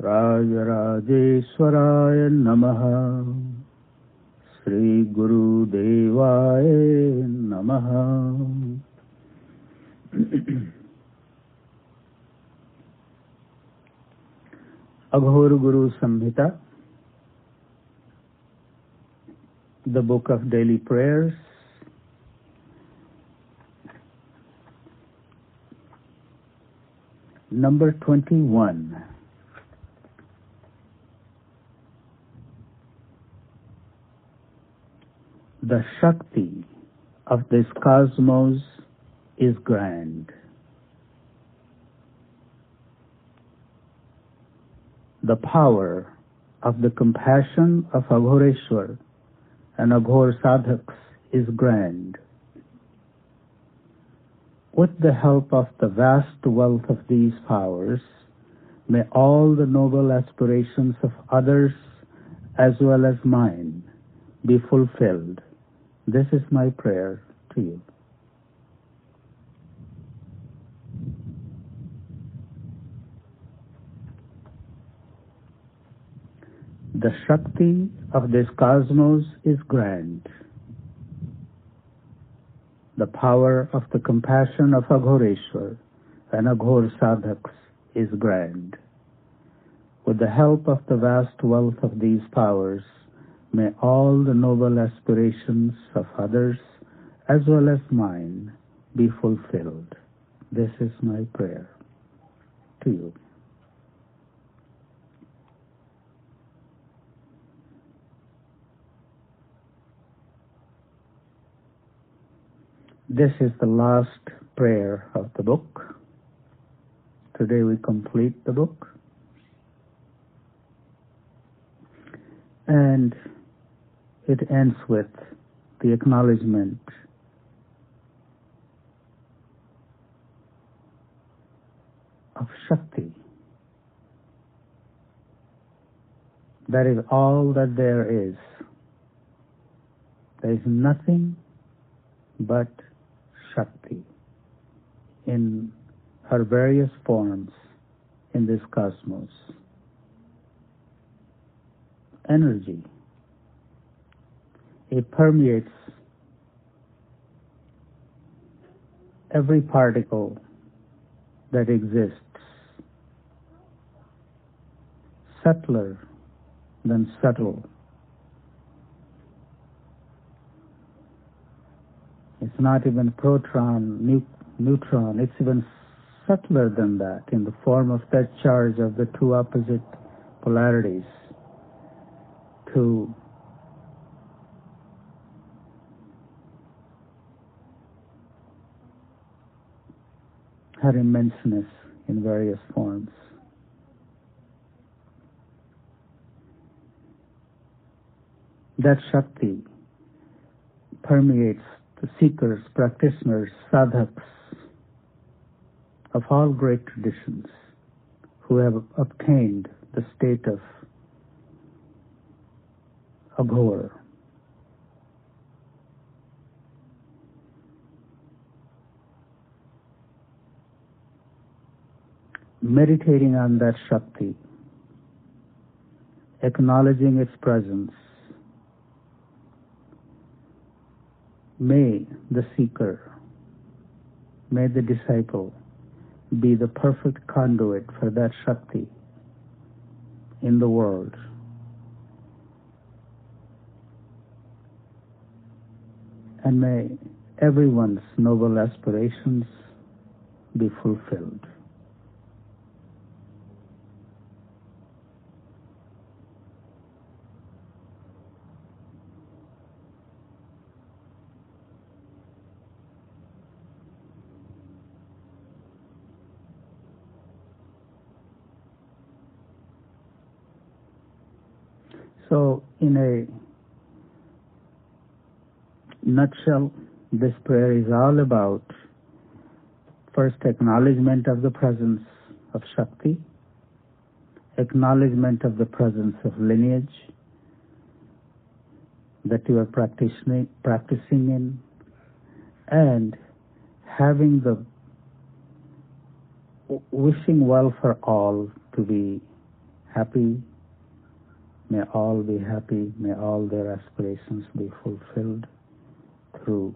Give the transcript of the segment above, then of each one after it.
राजराजेश्वराय नमः। श्रीगुरुदेवाय नमः। Aghor Guru Samhita. The book of daily prayers number twenty one The Shakti of this cosmos is grand. The power of the compassion of Aghoreshwar and Aghor sadhaks is grand. With the help of the vast wealth of these powers, may all the noble aspirations of others as well as mine be fulfilled. This is my prayer to you. The Shakti of this cosmos is grand. The power of the compassion of Aghoreshwar and Aghor sadhaks is grand. With the help of the vast wealth of these powers, may all the noble aspirations of others as well as mine be fulfilled. This is my prayer to you. This is the last prayer of the book. Today we complete the book. And it ends with the acknowledgement of Shakti. That is all that there is. There is nothing but Shakti in her various forms in this cosmos. Energy. It permeates every particle that exists, subtler than subtle. It's not even proton, nu- neutron, it's even subtler than that in the form of that charge of the two opposite polarities. To her immenseness in various forms. That Shakti permeates the seekers, practitioners, sadhaks of all great traditions who have obtained the state of Aghor. Meditating on that Shakti, acknowledging its presence, may the seeker, may the disciple be the perfect conduit for that Shakti in the world. And may everyone's noble aspirations be fulfilled. So, in a nutshell, this prayer is all about first acknowledgement of the presence of Shakti, acknowledgement of the presence of lineage that you are practicing, practicing in, and having the wishing well for all to be happy, May all be happy. May all their aspirations be fulfilled through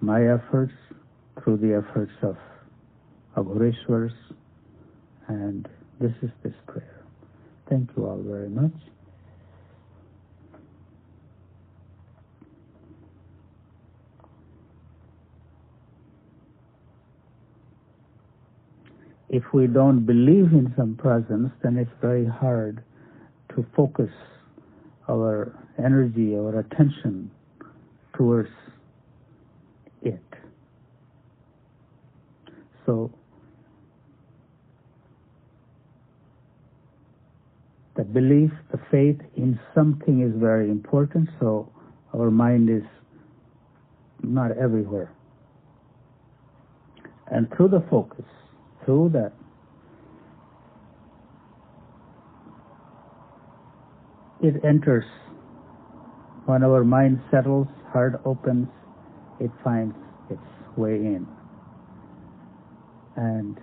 my efforts, through the efforts of Aghoreshwars, and this is this prayer. Thank you all very much. If we don't believe in some presence, then it's very hard to focus our energy, our attention towards it. So, the belief, the faith in something is very important, so our mind is not everywhere. And through the focus, through that it enters. When our mind settles heart opens it finds its way in. And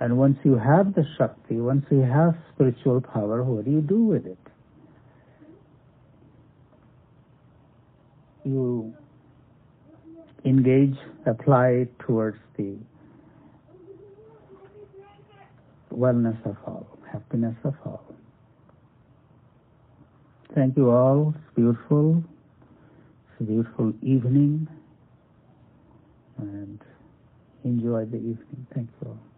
and once you have the shakti once you have spiritual power what do you do with it? You engage apply it towards the wellness of all, happiness of all. Thank you all. It's beautiful. It's a beautiful evening. And enjoy the evening. Thank you all.